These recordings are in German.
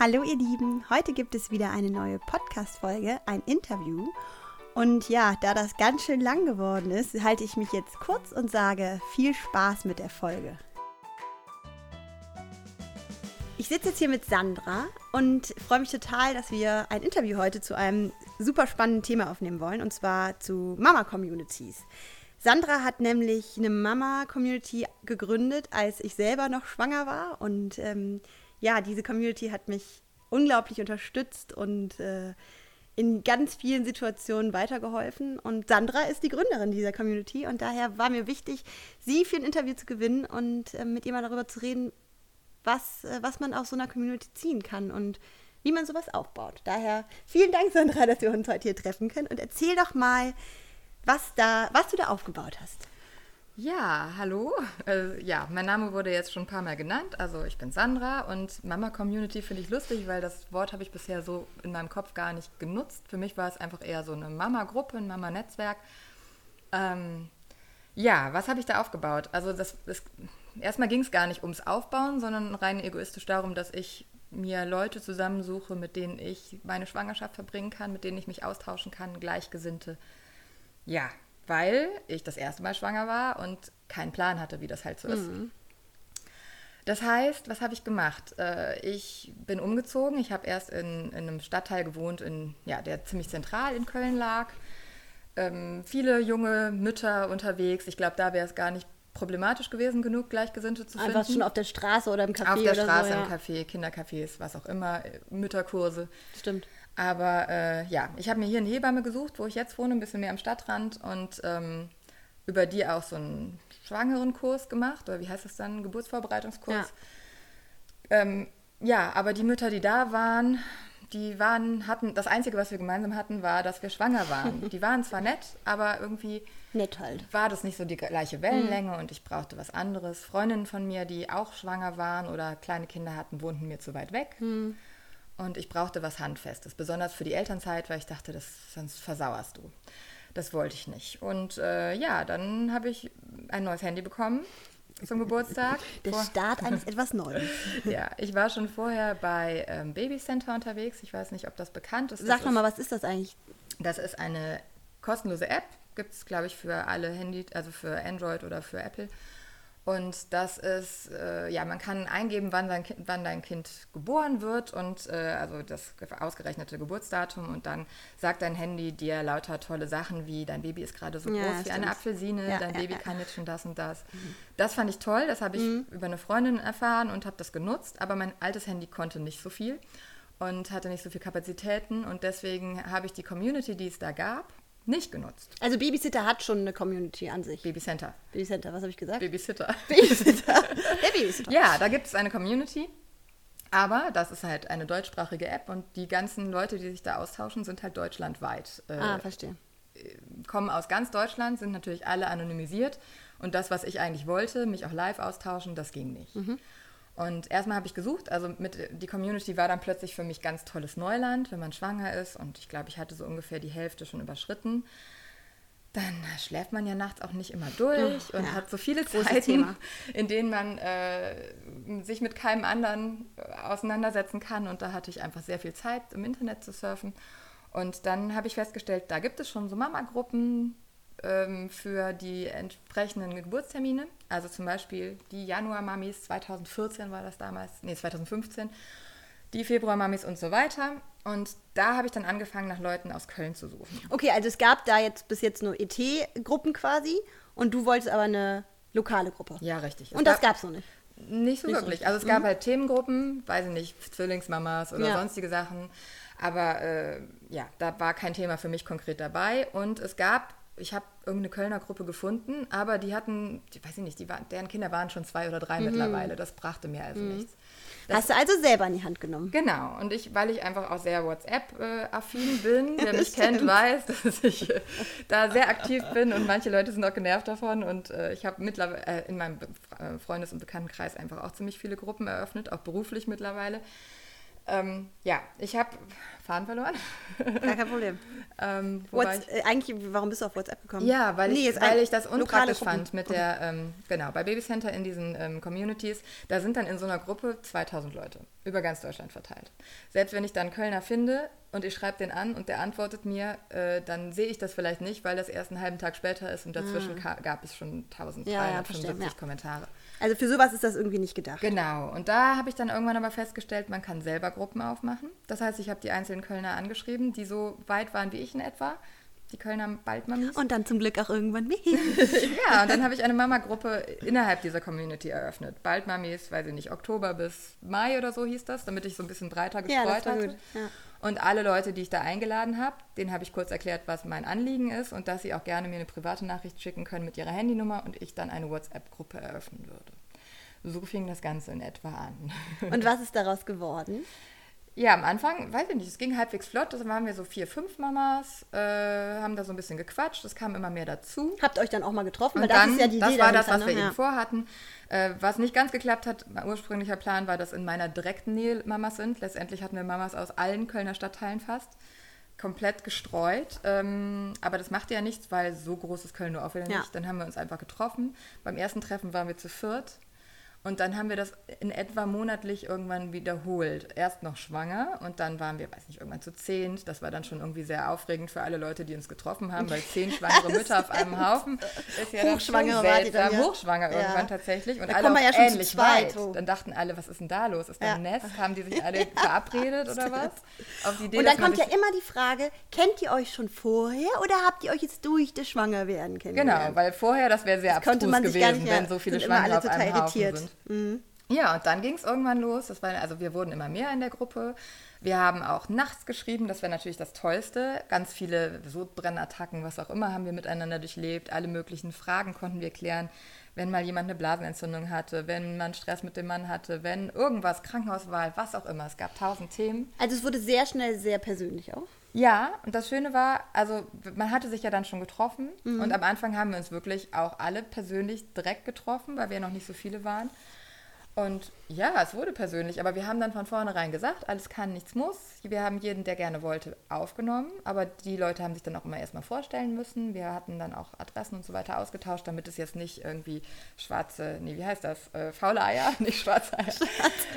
Hallo ihr Lieben, heute gibt es wieder eine neue Podcast-Folge, ein Interview. Und ja, da das ganz schön lang geworden ist, halte ich mich jetzt kurz und sage viel Spaß mit der Folge. Ich sitze jetzt hier mit Sandra und freue mich total, dass wir ein Interview heute zu einem super spannenden Thema aufnehmen wollen, und zwar zu Mama-Communities. Sandra hat nämlich eine Mama-Community gegründet, als ich selber noch schwanger war. Und ähm, ja, diese Community hat mich unglaublich unterstützt und äh, in ganz vielen Situationen weitergeholfen. Und Sandra ist die Gründerin dieser Community und daher war mir wichtig, sie für ein Interview zu gewinnen und äh, mit ihr mal darüber zu reden, was, äh, was man aus so einer Community ziehen kann und wie man sowas aufbaut. Daher vielen Dank, Sandra, dass wir uns heute hier treffen können und erzähl doch mal, was, da, was du da aufgebaut hast. Ja, hallo. Äh, ja, mein Name wurde jetzt schon ein paar Mal genannt. Also ich bin Sandra und Mama Community finde ich lustig, weil das Wort habe ich bisher so in meinem Kopf gar nicht genutzt. Für mich war es einfach eher so eine Mama-Gruppe, ein Mama-Netzwerk. Ähm, ja, was habe ich da aufgebaut? Also das, das erstmal ging es gar nicht ums Aufbauen, sondern rein egoistisch darum, dass ich mir Leute zusammensuche, mit denen ich meine Schwangerschaft verbringen kann, mit denen ich mich austauschen kann, Gleichgesinnte. Ja, weil ich das erste Mal schwanger war und keinen Plan hatte, wie das halt so ist. Mhm. Das heißt, was habe ich gemacht? Äh, ich bin umgezogen. Ich habe erst in, in, einem Stadtteil gewohnt, in, ja, der ziemlich zentral in Köln lag. Ähm, viele junge Mütter unterwegs. Ich glaube, da wäre es gar nicht problematisch gewesen, genug Gleichgesinnte zu finden. Einfach schon auf der Straße oder im Café Auf der Straße, so, ja. im Café, Kindercafés, was auch immer, Mütterkurse. Stimmt. Aber äh, ja, ich habe mir hier eine Hebamme gesucht, wo ich jetzt wohne, ein bisschen mehr am Stadtrand und ähm, über die auch so einen schwangeren Kurs gemacht, oder wie heißt das dann, Geburtsvorbereitungskurs. Ja. Ähm, ja, aber die Mütter, die da waren, die waren, hatten, das Einzige, was wir gemeinsam hatten, war, dass wir schwanger waren. die waren zwar nett, aber irgendwie nett halt. war das nicht so die gleiche Wellenlänge mhm. und ich brauchte was anderes. Freundinnen von mir, die auch schwanger waren oder kleine Kinder hatten, wohnten mir zu weit weg. Mhm. Und ich brauchte was Handfestes, besonders für die Elternzeit, weil ich dachte, das, sonst versauerst du. Das wollte ich nicht. Und äh, ja, dann habe ich ein neues Handy bekommen zum Geburtstag. Der Vor Start eines etwas Neuen. ja, ich war schon vorher bei ähm, Babycenter unterwegs. Ich weiß nicht, ob das bekannt ist. Sag nochmal, was ist das eigentlich? Das ist eine kostenlose App. Gibt es, glaube ich, für alle Handy, also für Android oder für Apple. Und das ist, äh, ja, man kann eingeben, wann dein, kind, wann dein Kind geboren wird und äh, also das ausgerechnete Geburtsdatum und dann sagt dein Handy dir lauter tolle Sachen wie dein Baby ist gerade so ja, groß wie eine Apfelsine, ja, dein ja, Baby kann jetzt schon das und das. Mhm. Das fand ich toll, das habe ich mhm. über eine Freundin erfahren und habe das genutzt, aber mein altes Handy konnte nicht so viel und hatte nicht so viel Kapazitäten und deswegen habe ich die Community, die es da gab, nicht genutzt. Also Babysitter hat schon eine Community an sich. Babycenter. Babycenter, was habe ich gesagt? Babysitter. Babysitter. Der Babysitter. Ja, da gibt es eine Community. Aber das ist halt eine deutschsprachige App und die ganzen Leute, die sich da austauschen, sind halt deutschlandweit. Äh, ah, verstehe. Kommen aus ganz Deutschland, sind natürlich alle anonymisiert. Und das, was ich eigentlich wollte, mich auch live austauschen, das ging nicht. Mhm. Und erstmal habe ich gesucht, also mit, die Community war dann plötzlich für mich ganz tolles Neuland, wenn man schwanger ist. Und ich glaube, ich hatte so ungefähr die Hälfte schon überschritten. Dann schläft man ja nachts auch nicht immer durch oh, und ja. hat so viele Zeiten, in denen man äh, sich mit keinem anderen äh, auseinandersetzen kann. Und da hatte ich einfach sehr viel Zeit, im Internet zu surfen. Und dann habe ich festgestellt, da gibt es schon so Mama-Gruppen, ähm, für die entsprechenden Geburtstermine. Also zum Beispiel die Januar-Mamis, 2014 war das damals, nee, 2015, die Februar-Mamis und so weiter. Und da habe ich dann angefangen, nach Leuten aus Köln zu suchen. Okay, also es gab da jetzt bis jetzt nur ET-Gruppen quasi und du wolltest aber eine lokale Gruppe. Ja, richtig. Es und das gab es noch nicht. Nicht so nicht wirklich. So. Also es gab mhm. halt Themengruppen, weiß ich nicht, Zwillingsmamas oder ja. sonstige Sachen. Aber äh, ja, da war kein Thema für mich konkret dabei. Und es gab ich habe irgendeine Kölner Gruppe gefunden, aber die hatten, ich weiß nicht, die waren, deren Kinder waren schon zwei oder drei mhm. mittlerweile. Das brachte mir also mhm. nichts. Das, Hast du also selber in die Hand genommen? Genau. Und ich, weil ich einfach auch sehr WhatsApp-affin bin, wer mich kennt, weiß, dass ich äh, da sehr aktiv bin und manche Leute sind auch genervt davon. Und äh, ich habe mittlerweile äh, in meinem äh, Freundes- und Bekanntenkreis einfach auch ziemlich viele Gruppen eröffnet, auch beruflich mittlerweile. Ähm, ja, ich habe Faden verloren. Gar kein Problem. ähm, ich? äh, eigentlich, warum bist du auf WhatsApp gekommen? Ja, weil, Nee, ich, weil ich das unpraktisch fand mit der, ähm, genau, bei Babycenter in diesen ähm, Communities, da sind dann in so einer Gruppe 2000 Leute, über ganz Deutschland verteilt. Selbst wenn ich dann Kölner finde und ich schreibe den an und der antwortet mir, äh, dann sehe ich das vielleicht nicht, weil das erst einen halben Tag später ist und dazwischen ka- gab es schon Ah. Ja, ja, 1375 verstehe, ja. Kommentare. Also für sowas ist das irgendwie nicht gedacht. Genau, und da habe ich dann irgendwann aber festgestellt, man kann selber Gruppen aufmachen. Das heißt, ich habe die einzelnen Kölner angeschrieben, die so weit waren wie ich in etwa, die Kölner Baldmamis. Und dann zum Glück auch irgendwann mich. Ja, und dann habe ich eine Mama-Gruppe innerhalb dieser Community eröffnet. Bald Mamis, weiß ich nicht, Oktober bis Mai oder so hieß das, damit ich so ein bisschen breiter Ja, das gestreut war hatte. gut, ja. Und alle Leute, die ich da eingeladen habe, denen habe ich kurz erklärt, was mein Anliegen ist und dass sie auch gerne mir eine private Nachricht schicken können mit ihrer Handynummer und ich dann eine WhatsApp-Gruppe eröffnen würde. So fing das Ganze in etwa an. Und was ist daraus geworden? Ja, am Anfang, weiß ich nicht, es ging halbwegs flott. Da waren wir so vier, fünf Mamas, äh, haben da so ein bisschen gequatscht. Es kam immer mehr dazu. Habt euch dann auch mal getroffen? Weil Und das dann, ist ja die das Idee war das, was wir ne? eben Ja. vorhatten. Äh, was nicht ganz geklappt hat, mein ursprünglicher Plan war, dass in meiner direkten Nähe Mamas sind. Letztendlich hatten wir Mamas aus allen Kölner Stadtteilen fast. Komplett gestreut. Ähm, aber das machte ja nichts, weil so groß ist Köln nur auch wieder Ja. nicht. Dann haben wir uns einfach getroffen. Beim ersten Treffen waren wir zu viert. Und dann haben wir das in etwa monatlich irgendwann wiederholt. Erst noch schwanger und dann waren wir, weiß nicht, irgendwann zu zehnt. Das war dann schon irgendwie sehr aufregend für alle Leute, die uns getroffen haben, weil zehn schwangere Mütter auf einem Haufen ist ja Hochschwangere wart ihr dann, ja. Hochschwanger Ja. irgendwann tatsächlich. Und Da alle auch ja ähnlich weit. oh. Dann dachten alle, was ist denn da los? Ist da ein Nest? Haben die sich alle verabredet oder was? Die Idee, Und dann kommt ja immer die Frage, kennt ihr euch schon vorher oder habt ihr euch jetzt durch das Schwangerwerden kennengelernt? Genau, weil vorher, das wäre sehr konnte abstrus gewesen, wenn so viele sind Schwangere auf einem total Haufen irritiert. Sind. Ja, und dann ging es irgendwann los. Das war, also wir wurden immer mehr in der Gruppe. Wir haben auch nachts geschrieben, das wäre natürlich das Tollste. Ganz viele Sodbrennattacken, was auch immer, haben wir miteinander durchlebt. Alle möglichen Fragen konnten wir klären. Wenn mal jemand eine Blasenentzündung hatte, wenn man Stress mit dem Mann hatte, wenn irgendwas, Krankenhauswahl, was auch immer. Es gab tausend Themen. Also es wurde sehr schnell sehr persönlich auch. Ja, und das Schöne war, also man hatte sich ja dann schon getroffen Mhm. und am Anfang haben wir uns wirklich auch alle persönlich direkt getroffen, weil wir noch nicht so viele waren. Und ja, es wurde persönlich, aber wir haben dann von vornherein gesagt, alles kann, nichts muss. Wir haben jeden, der gerne wollte, aufgenommen, aber die Leute haben sich dann auch immer erstmal vorstellen müssen. Wir hatten dann auch Adressen und so weiter ausgetauscht, damit es jetzt nicht irgendwie schwarze, nee, wie heißt das, äh, faule Eier, nicht schwarze Eier,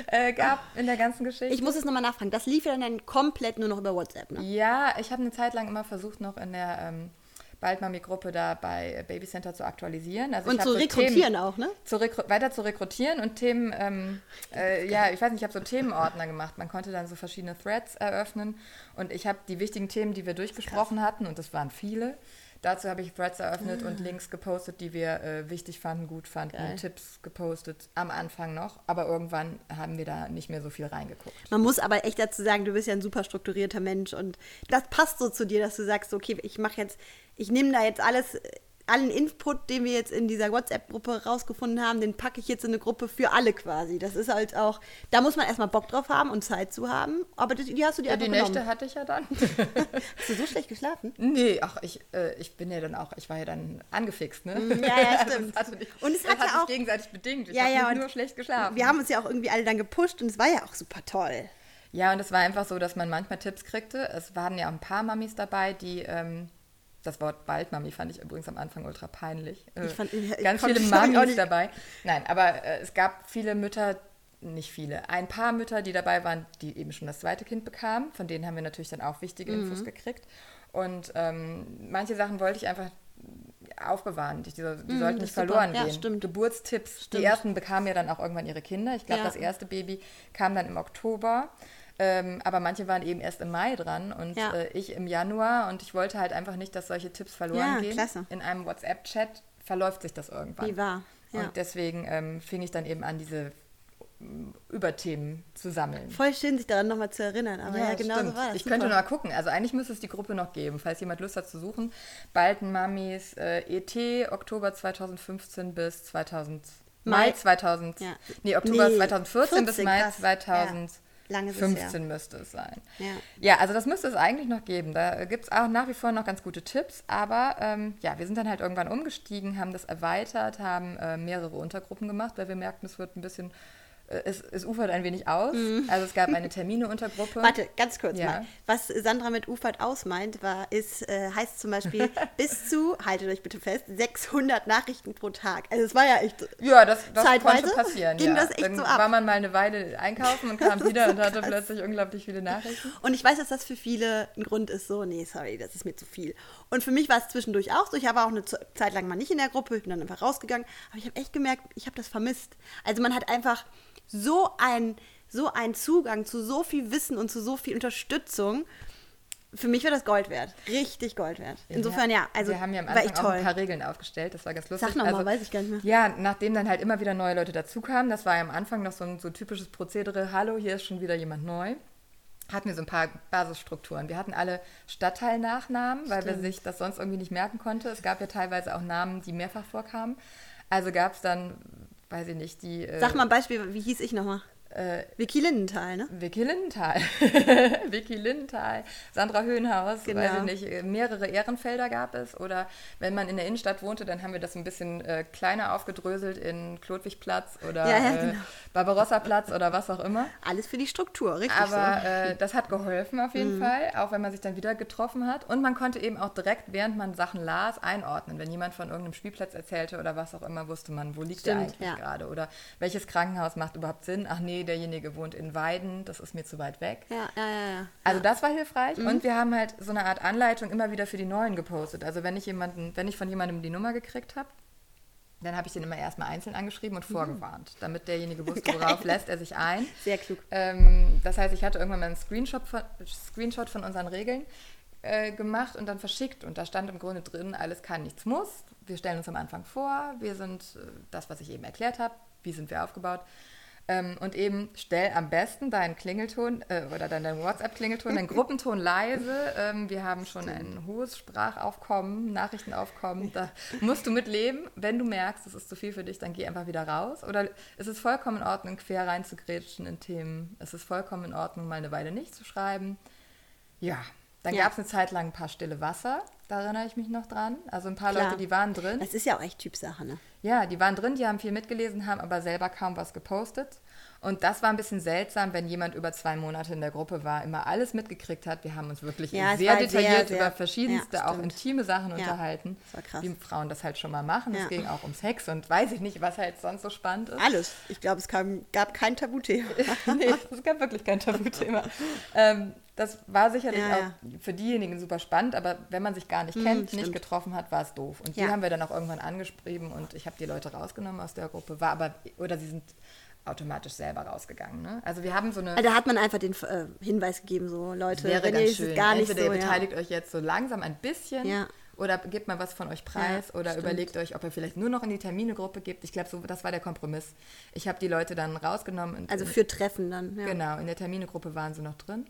äh, gab in der ganzen Geschichte. Ich muss es nochmal nachfragen. Das lief ja dann komplett nur noch über WhatsApp, ne? Ja, ich habe eine Zeit lang immer versucht, noch in der ähm, Baldmami-Gruppe da bei Babycenter zu aktualisieren. Also Und zu so rekrutieren Themen, auch, ne? Zu rekru weiter zu rekrutieren und Themen, ähm, äh, ja, ich weiß nicht, ich habe so Themenordner gemacht. Man konnte dann so verschiedene Threads eröffnen und ich habe die wichtigen Themen, die wir durchgesprochen hatten, und das waren viele. Dazu habe ich Threads eröffnet und Links gepostet, die wir äh, wichtig fanden, gut fanden, Geil. Tipps gepostet, am Anfang noch. Aber irgendwann haben wir da nicht mehr so viel reingeguckt. Man muss aber echt dazu sagen, du bist ja ein super strukturierter Mensch und das passt so zu dir, dass du sagst, okay, ich mache jetzt, ich nehme da jetzt alles, allen Input, den wir jetzt in dieser WhatsApp-Gruppe rausgefunden haben, den packe ich jetzt in eine Gruppe für alle quasi. Das ist halt auch, da muss man erstmal Bock drauf haben und Zeit zu haben, aber das, die hast du dir Ja, einfach die genommen. Nächte hatte ich ja dann. Hast du so schlecht geschlafen? Nee, ach, ich, äh, ich bin ja dann auch, ich war ja dann angefixt, ne? Ja, ja, stimmt. Das hatte nicht, Und es das hat ja auch- gegenseitig bedingt. Ich Ja, ja, nur schlecht geschlafen. Wir haben uns ja auch irgendwie alle dann gepusht und es war ja auch super toll. ja, und es war einfach so, dass man manchmal Tipps kriegte. Es waren ja auch ein paar Mamis dabei, die, ähm, das Wort Baldmami fand ich übrigens am Anfang ultra peinlich. Äh, Ich fand- ich ganz konnte- viele Mamis dabei. Nein, aber äh, es gab viele Mütter, nicht viele, ein paar Mütter, die dabei waren, die eben schon das zweite Kind bekamen. Von denen haben wir natürlich dann auch wichtige Mhm. Infos gekriegt. Und ähm, manche Sachen wollte ich einfach aufbewahren. Die, die, die sollten Mhm, das nicht verloren Ja, gehen. stimmt. Geburtstipps. Stimmt. Die ersten bekamen ja dann auch irgendwann ihre Kinder. Ich glaube, Ja. das erste Baby kam dann im Oktober. Ähm, aber manche waren eben erst im Mai dran und Ja. äh, ich im Januar. Und ich wollte halt einfach nicht, dass solche Tipps verloren Ja, gehen. klasse. In einem WhatsApp-Chat verläuft sich das irgendwann. Wie war. Ja. Und deswegen ähm, fing ich dann eben an, diese ähm, Überthemen zu sammeln. Voll schön, sich daran nochmal zu erinnern. Aber ja, genau so stimmt. war das. Ich super. könnte noch mal gucken. Also eigentlich müsste es die Gruppe noch geben, falls jemand Lust hat zu suchen. Balten Mamis äh, ET Oktober 2015 bis 2000 Mai, Mai. 2000 Ja. nee Oktober Nee, 2014 bis 14, Mai krass. 2015 Lange ist es her. müsste es sein. Ja. Ja, also das müsste es eigentlich noch geben. Da gibt es auch nach wie vor noch ganz gute Tipps, aber ähm, ja, wir sind dann halt irgendwann umgestiegen, haben das erweitert, haben äh, mehrere Untergruppen gemacht, weil wir merkten, es wird ein bisschen es, es ufert ein wenig aus. Mhm. Also es gab eine Termine-Untergruppe. Warte, ganz kurz ja. mal. Was Sandra mit ufert aus meint, war, ist, äh, heißt zum Beispiel bis zu, haltet euch bitte fest, 600 Nachrichten pro Tag. Also es war ja echt Ja, das, das zeitweise konnte passieren. Ging ja. das echt Dann so ab. war man mal eine Weile einkaufen und kam wieder so und hatte krass. plötzlich unglaublich viele Nachrichten. Und ich weiß, dass das für viele ein Grund ist, so, nee, sorry, das ist mir zu viel. Und für mich war es zwischendurch auch so. Ich war auch eine Zeit lang mal nicht in der Gruppe, ich bin dann einfach rausgegangen. Aber ich habe echt gemerkt, ich habe das vermisst. Also man hat einfach so ein so einen Zugang zu so viel Wissen und zu so viel Unterstützung. Für mich wäre das Gold wert. Richtig Gold wert. Insofern, ja, also wir haben ja am Anfang auch ein paar Regeln aufgestellt. Das war ganz lustig. Sag nochmal, also, weiß ich gar nicht mehr. Ja, nachdem dann halt immer wieder neue Leute dazukamen, das war ja am Anfang noch so ein so typisches Prozedere, hallo, hier ist schon wieder jemand neu hatten wir so ein paar Basisstrukturen. Wir hatten alle Stadtteilnachnamen, weil Stimmt. wir sich das sonst irgendwie nicht merken konnte. Es gab ja teilweise auch Namen, die mehrfach vorkamen. Also gab es dann, weiß ich nicht, die. Äh, Sag mal ein Beispiel, wie hieß ich nochmal? Äh, Vicky Lindenthal, ne? Vicky Lindenthal. Vicky Lindenthal, Sandra Höhenhaus, genau. weiß ich nicht, äh, mehrere Ehrenfelder gab es. Oder wenn man in der Innenstadt wohnte, dann haben wir das ein bisschen äh, kleiner aufgedröselt in Klodwigplatz oder ja, ja, äh, genau. Barbarossa-Platz oder was auch immer. Alles für die Struktur, richtig. Aber so. äh, das hat geholfen auf jeden mhm. Fall, auch wenn man sich dann wieder getroffen hat. Und man konnte eben auch direkt, während man Sachen las, einordnen. Wenn jemand von irgendeinem Spielplatz erzählte oder was auch immer, wusste man, wo liegt Stimmt, der eigentlich ja. gerade. Oder welches Krankenhaus macht überhaupt Sinn? Ach nee, derjenige wohnt in Weiden, das ist mir zu weit weg. Ja, ja, ja. ja. Also das war hilfreich. Mhm. Und wir haben halt so eine Art Anleitung immer wieder für die Neuen gepostet. Also wenn ich jemanden, wenn ich von jemandem die Nummer gekriegt habe, dann habe ich den immer erstmal einzeln angeschrieben und mhm. vorgewarnt, damit derjenige wusste, worauf lässt er sich ein. Sehr klug. Ähm, das heißt, ich hatte irgendwann mal einen Screenshot von, Screenshot von unseren Regeln äh, gemacht und dann verschickt. Und da stand im Grunde drin, alles kann, nichts muss. Wir stellen uns am Anfang vor, wir sind äh, das, was ich eben erklärt habe, wie sind wir aufgebaut. Ähm, und eben stell am besten deinen Klingelton äh, oder deinen WhatsApp-Klingelton, deinen Gruppenton leise. Ähm, wir haben schon ein hohes Sprachaufkommen, Nachrichtenaufkommen. Da musst du mitleben. Wenn du merkst, es ist zu viel für dich, dann geh einfach wieder raus. Oder es ist vollkommen in Ordnung, quer reinzugrätschen in Themen. Es ist vollkommen in Ordnung, mal eine Weile nicht zu schreiben. Ja, dann ja. gab es eine Zeit lang ein paar stille Wasser, da erinnere ich mich noch dran. Also ein paar Klar. Leute, die waren drin. Das ist ja auch echt Typsache, ne? Ja, die waren drin, die haben viel mitgelesen, haben aber selber kaum was gepostet. Und das war ein bisschen seltsam, wenn jemand über zwei Monate in der Gruppe war, immer alles mitgekriegt hat. Wir haben uns wirklich ja, sehr detailliert sehr, über verschiedenste, ja, auch intime Sachen ja, unterhalten, wie Frauen das halt schon mal machen. Es ging auch um Sex und weiß ich nicht, was halt sonst so spannend ist. Alles. Ich glaube, es kam, gab kein Tabuthema. nee, es gab wirklich kein Tabuthema. ähm, das war sicherlich auch für diejenigen super spannend, aber wenn man sich gar nicht hm, kennt, mm, nicht getroffen hat, war es doof. Und die haben wir dann auch irgendwann angeschrieben und ich habe die Leute rausgenommen aus der Gruppe, war aber, oder sie sind automatisch selber rausgegangen. Ne? Also wir haben so eine. Da hat man einfach den äh, Hinweis gegeben, so Leute, wäre wenn ganz ihr schön. gar nicht Entweder so, ihr beteiligt ja. euch jetzt so langsam ein bisschen ja. oder gebt mal was von euch preis ja, oder stimmt. überlegt euch, ob ihr vielleicht nur noch in die Terminegruppe gebt. Ich glaube, so, das war der Kompromiss. Ich habe die Leute dann rausgenommen. also für Treffen dann. Genau, in der Terminegruppe waren sie noch drin.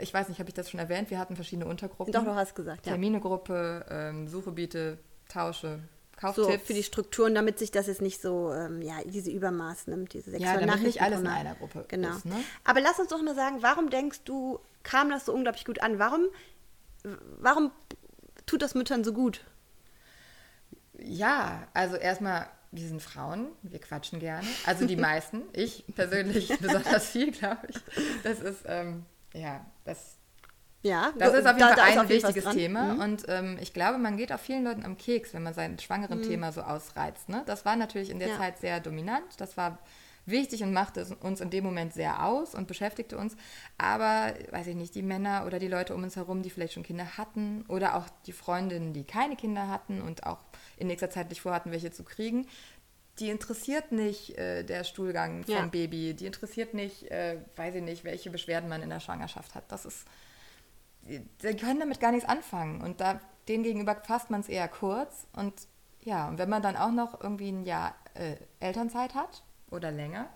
Ich weiß nicht, habe ich das schon erwähnt? Wir hatten verschiedene Untergruppen. Doch, du hast gesagt, ja. Terminegruppe, ähm, Suchebiete, Tausche, Kauftipps. So für die Strukturen, damit sich das jetzt nicht so, ähm, ja, diese Übermaß nimmt, diese sexuelle Ja, damit nicht alles in einer Gruppe genau. ist. Ne? Aber lass uns doch mal sagen, warum denkst du, kam das so unglaublich gut an? Warum, warum tut das Müttern so gut? Ja, also erstmal, wir sind Frauen, wir quatschen gerne. Also die meisten, ich persönlich besonders viel, glaube ich. Das ist, ähm, ja, das ja, das ist auf jeden da, Fall ein auf jeden wichtiges Thema. Mhm. Und ähm, ich glaube, man geht auch vielen Leuten am Keks, wenn man sein schwangeren mhm. Thema so ausreizt. Ne? Das war natürlich in der ja. Zeit sehr dominant. Das war wichtig und machte uns in dem Moment sehr aus und beschäftigte uns. Aber, weiß ich nicht, die Männer oder die Leute um uns herum, die vielleicht schon Kinder hatten oder auch die Freundinnen, die keine Kinder hatten und auch in nächster Zeit nicht vorhatten, welche zu kriegen, die interessiert nicht äh, der Stuhlgang vom ja. Baby, die interessiert nicht, äh, weiß ich nicht, welche Beschwerden man in der Schwangerschaft hat. Das ist die können damit gar nichts anfangen. Und da, denen gegenüber fasst man es eher kurz. Und ja, und wenn man dann auch noch irgendwie ein Jahr äh, Elternzeit hat oder länger,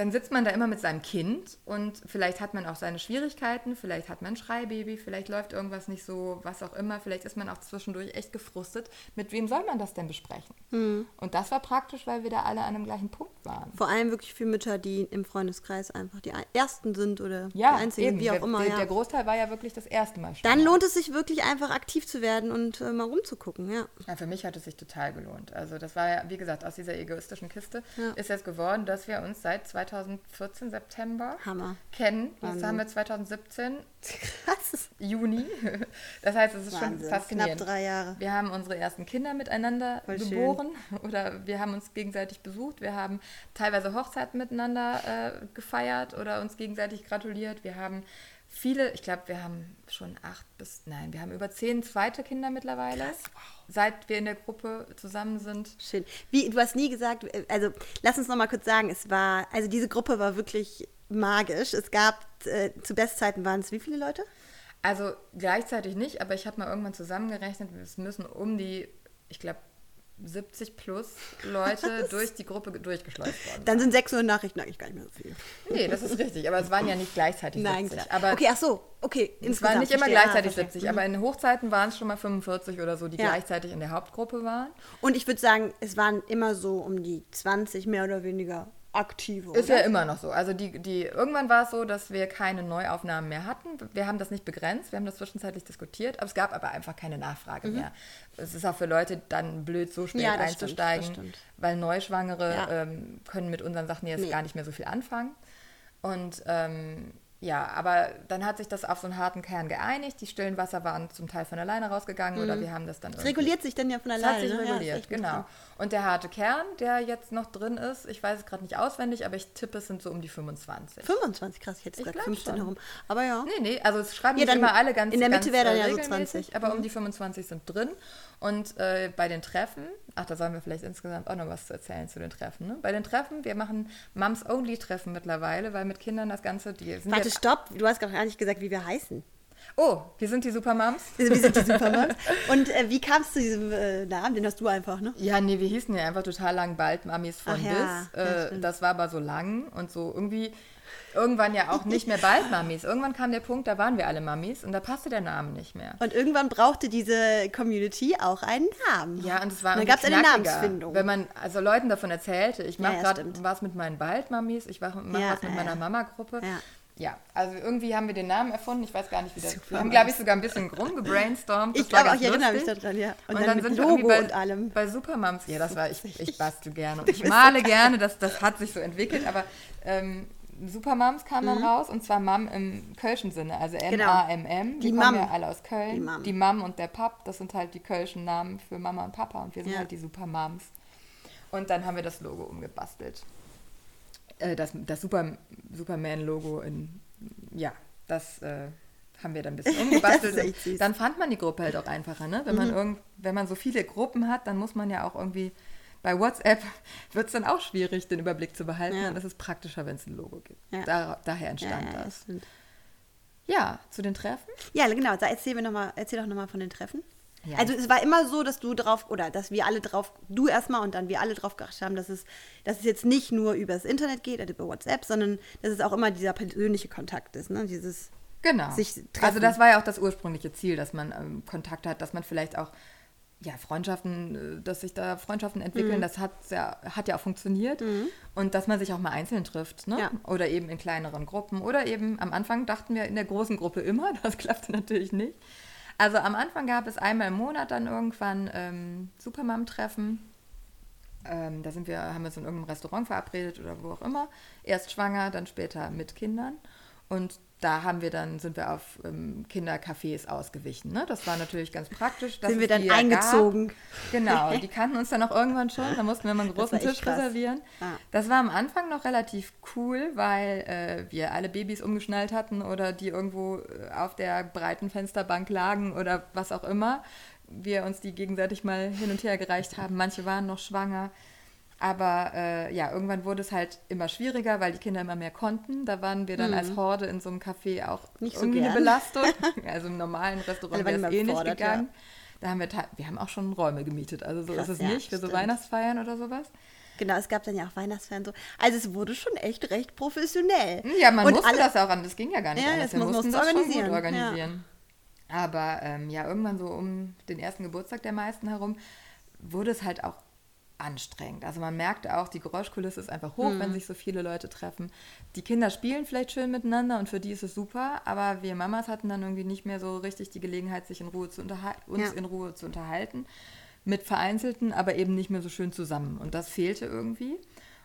dann sitzt man da immer mit seinem Kind und vielleicht hat man auch seine Schwierigkeiten, vielleicht hat man ein Schreibaby, vielleicht läuft irgendwas nicht so, was auch immer, vielleicht ist man auch zwischendurch echt gefrustet. Mit wem soll man das denn besprechen? Hm. Und das war praktisch, weil wir da alle an einem gleichen Punkt waren. Vor allem wirklich für Mütter, die im Freundeskreis einfach die Ersten sind oder Ja, die Einzigen, eben. wie auch der, immer. Der, ja. der Großteil war ja wirklich das erste Mal Dann schwanger. lohnt es sich wirklich einfach aktiv zu werden und äh, mal rumzugucken, ja. Ja, für mich hat es sich total gelohnt. Also das war ja, wie gesagt, aus dieser egoistischen Kiste Ja. ist jetzt geworden, dass wir uns seit 2014 September Hammer. kennen. Jetzt haben wir 2017 Krass. Juni. Das heißt, es ist schon Wahnsinn. faszinierend. Knapp drei Jahre. Wir haben unsere ersten Kinder miteinander Voll schön. geboren oder wir haben uns gegenseitig besucht. Wir haben teilweise Hochzeiten miteinander äh, gefeiert oder uns gegenseitig gratuliert. Wir haben viele, ich glaube, wir haben schon acht bis, nein, wir haben über zehn zweite Kinder mittlerweile, seit wir in der Gruppe zusammen sind. Schön. Wie, du hast nie gesagt, äh, also lass uns noch mal kurz sagen, es war, also diese Gruppe war wirklich magisch. Es gab, äh, zu Bestzeiten waren es wie viele Leute? Also gleichzeitig nicht, aber ich habe mal irgendwann zusammengerechnet, es müssen um die, ich glaube, 70 plus Leute durch die Gruppe durchgeschleust worden. Dann sind 600 Nachrichten eigentlich gar nicht mehr so viel. Nee, das ist richtig, aber es waren ja nicht gleichzeitig Nein, 70. klar. Aber okay, ach so, okay. es waren nicht immer gleichzeitig verstehe. 70, aber in Hochzeiten waren es schon mal 45 oder so, die Ja. gleichzeitig in der Hauptgruppe waren. Und ich würde sagen, es waren immer so um die 20 mehr oder weniger aktive. Ist oder? ja immer noch so. Also die, die, irgendwann war es so, dass wir keine Neuaufnahmen mehr hatten. Wir haben das nicht begrenzt, wir haben das zwischenzeitlich diskutiert, aber es gab aber einfach keine Nachfrage mehr. Es ist auch für Leute dann blöd, so spät Mhm. Ja, stimmt, einzusteigen, das stimmt. weil Neuschwangere Ja. ähm, können mit unseren Sachen jetzt Nee. gar nicht mehr so viel anfangen. Und ähm, ja, aber dann hat sich das auf so einen harten Kern geeinigt. Die stillen Wasser waren zum Teil von alleine rausgegangen oder wir haben das dann Es reguliert sich dann ja von es alleine. hat sich ne? Ja, reguliert, echt genau. Und der harte Kern, der jetzt noch drin ist, ich weiß es gerade nicht auswendig, aber ich tippe, es sind so um die 25. 25, krass, ich hätte glaub 15 schon. herum. Aber ja. Nee, nee, also es schreiben Ja, nicht dann immer alle ganz in der Mitte wäre dann äh, ja so regelmäßig, 20. aber Mhm. um die 25 sind drin. Und äh, bei den Treffen, ach, da sollen wir vielleicht insgesamt auch noch was zu erzählen zu den Treffen. Ne? Bei den Treffen, wir machen Mums-Only-Treffen mittlerweile, weil mit Kindern das Ganze, die sind Warte, stopp, du hast gar nicht gesagt, wie wir heißen. Oh, wir sind die Supermums. Wir sind die Supermoms. Und äh, wie kamst du zu diesem äh, Namen? Den hast du einfach, ne? Ja, nee, wir hießen ja einfach total lang bald Mamis von Ach bis. ja, Äh, das war aber so lang und so irgendwie irgendwann ja auch nicht mehr bald Mamis. Irgendwann kam der Punkt, da waren wir alle Mamis und da passte der Name nicht mehr. Und irgendwann brauchte diese Community auch einen Namen. Ja, und es war Und dann irgendwie gab es eine Namensfindung. Wenn man also Leuten davon erzählte, ich mache ja, gerade stimmt. was mit meinen Baldmamis, ich mache mach Ja, was mit ja, meiner ja. Mama-Gruppe. Ja. Ja, also irgendwie haben wir den Namen erfunden. Ich weiß gar nicht, wie das. Super wir haben, glaube ich, sogar ein bisschen rumgebrainstormt. Ich Das glaube auch, ganz ich erinnere mich daran, ja. Und, Und, dann, dann, sind mit wir Logo bei, und allem. bei Supermums. Ja, das war ich. Ich bastel gerne und ich male gerne. Das, das hat sich so entwickelt. Aber ähm, Supermums kam Mhm. dann raus und zwar Mam im Kölschen Sinne, also Genau. M-A-M-M. Die Die kommen ja alle aus Köln. Die Mam und der Pap, das sind halt die kölschen Namen für Mama und Papa und wir sind Ja. halt die Supermums. Und dann haben wir das Logo umgebastelt. Äh, das das Super, Superman-Logo in, ja, das äh, haben wir dann ein bisschen umgebastelt. Dann fand man die Gruppe halt auch einfacher, ne? Wenn, Mhm. man irgend, wenn man so viele Gruppen hat, dann muss man ja auch irgendwie, bei WhatsApp wird es dann auch schwierig, den Überblick zu behalten. Ja. Und es ist praktischer, wenn es ein Logo gibt. Ja. Da, daher entstand ja, das. stimmt. Ja, zu den Treffen. Ja, genau. Da erzähl, mir noch mal, erzähl doch nochmal von den Treffen. Ja. Also es war immer so, dass du drauf, oder dass wir alle drauf, du erstmal und dann wir alle drauf geachtet haben, dass es, dass es jetzt nicht nur übers Internet geht, also über WhatsApp, sondern dass es auch immer dieser persönliche Kontakt ist, ne? Dieses Genau. sich treffen. Also das war ja auch das ursprüngliche Ziel, dass man ähm, Kontakt hat, dass man vielleicht auch ja, Freundschaften, äh, dass sich da Freundschaften entwickeln, Mhm. das hat ja, hat ja auch funktioniert. Und dass man sich auch mal einzeln trifft, ne? Ja. Oder eben in kleineren Gruppen. Oder eben am Anfang dachten wir in der großen Gruppe immer, das klappte natürlich nicht. Also am Anfang gab es einmal im Monat dann irgendwann ähm, Supermam-Treffen. Ähm, da sind wir, haben wir uns in irgendeinem Restaurant verabredet oder wo auch immer. Erst schwanger, dann später mit Kindern. Und da haben wir dann, sind wir auf ähm, Kindercafés ausgewichen. Ne? Das war natürlich ganz praktisch. Sind wir dann eingezogen. Gab. Genau, die kannten uns dann auch irgendwann schon. Da mussten wir mal einen großen Tisch krass. reservieren. Ja. Das war am Anfang noch relativ cool, weil äh, wir alle Babys umgeschnallt hatten oder die irgendwo äh, auf der breiten Fensterbank lagen oder was auch immer. Wir uns die gegenseitig mal hin und her gereicht haben. Manche waren noch schwanger. Aber äh, ja, irgendwann wurde es halt immer schwieriger, weil die Kinder immer mehr konnten. Da waren wir dann als Horde in so einem Café auch Mhm. Nicht so irgendwie eine gern. Belastung. also im normalen Restaurant wäre es eh nicht gegangen. Da haben wir, wir haben auch schon Räume gemietet. Also so Krass, ist es ja, nicht für so stimmt. Weihnachtsfeiern oder sowas. Genau, es gab dann ja auch Weihnachtsfernsehen. So. Also es wurde schon echt recht professionell. Ja, man Und musste alle- das auch an. Das ging ja gar nicht Ja, anders. Wir muss- mussten musst das du schon gut organisieren, ja. organisieren. Aber ähm, ja, irgendwann so um den ersten Geburtstag der meisten herum wurde es halt auch anstrengend. Also man merkte auch, die Geräuschkulisse ist einfach hoch, Mhm. wenn sich so viele Leute treffen. Die Kinder spielen vielleicht schön miteinander und für die ist es super, aber wir Mamas hatten dann irgendwie nicht mehr so richtig die Gelegenheit, sich in Ruhe zu unterhalten, uns Ja. in Ruhe zu unterhalten. Mit vereinzelten, aber eben nicht mehr so schön zusammen. Und das fehlte irgendwie.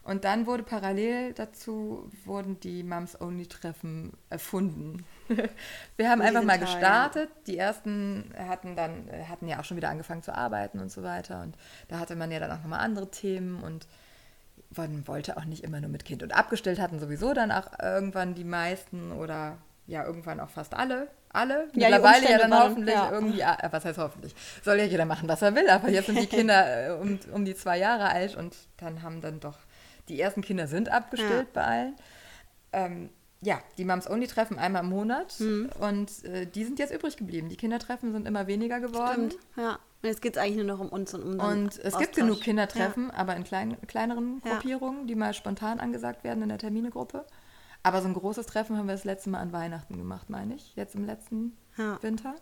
Und dann wurde parallel dazu, wurden die Moms-Only-Treffen erfunden. Wir haben einfach mal gestartet. Die ersten hatten dann, hatten ja auch schon wieder angefangen zu arbeiten und so weiter. Und da hatte man ja dann auch nochmal andere Themen und man wollte auch nicht immer nur mit Kind. Und abgestellt hatten sowieso dann auch irgendwann die meisten oder ja, irgendwann auch fast alle. Alle. Ja, Mittlerweile ja dann waren- hoffentlich ja. irgendwie, ah, was heißt hoffentlich? Soll ja jeder machen, was er will, aber jetzt sind die Kinder äh, um, um die zwei Jahre alt und dann haben dann doch, die ersten Kinder sind abgestillt bei allen. Ähm, ja, die Moms Only treffen einmal im Monat Mhm. und äh, die sind jetzt übrig geblieben. Die Kindertreffen sind immer weniger geworden. Stimmt, ja. Und jetzt geht es eigentlich nur noch um uns und um Und es gibt Austausch. genug Kindertreffen, aber in klein, kleineren Ja. Gruppierungen, die mal spontan angesagt werden in der Terminegruppe. Aber so ein großes Treffen haben wir das letzte Mal an Weihnachten gemacht, meine ich, jetzt im letzten Ja. Winter.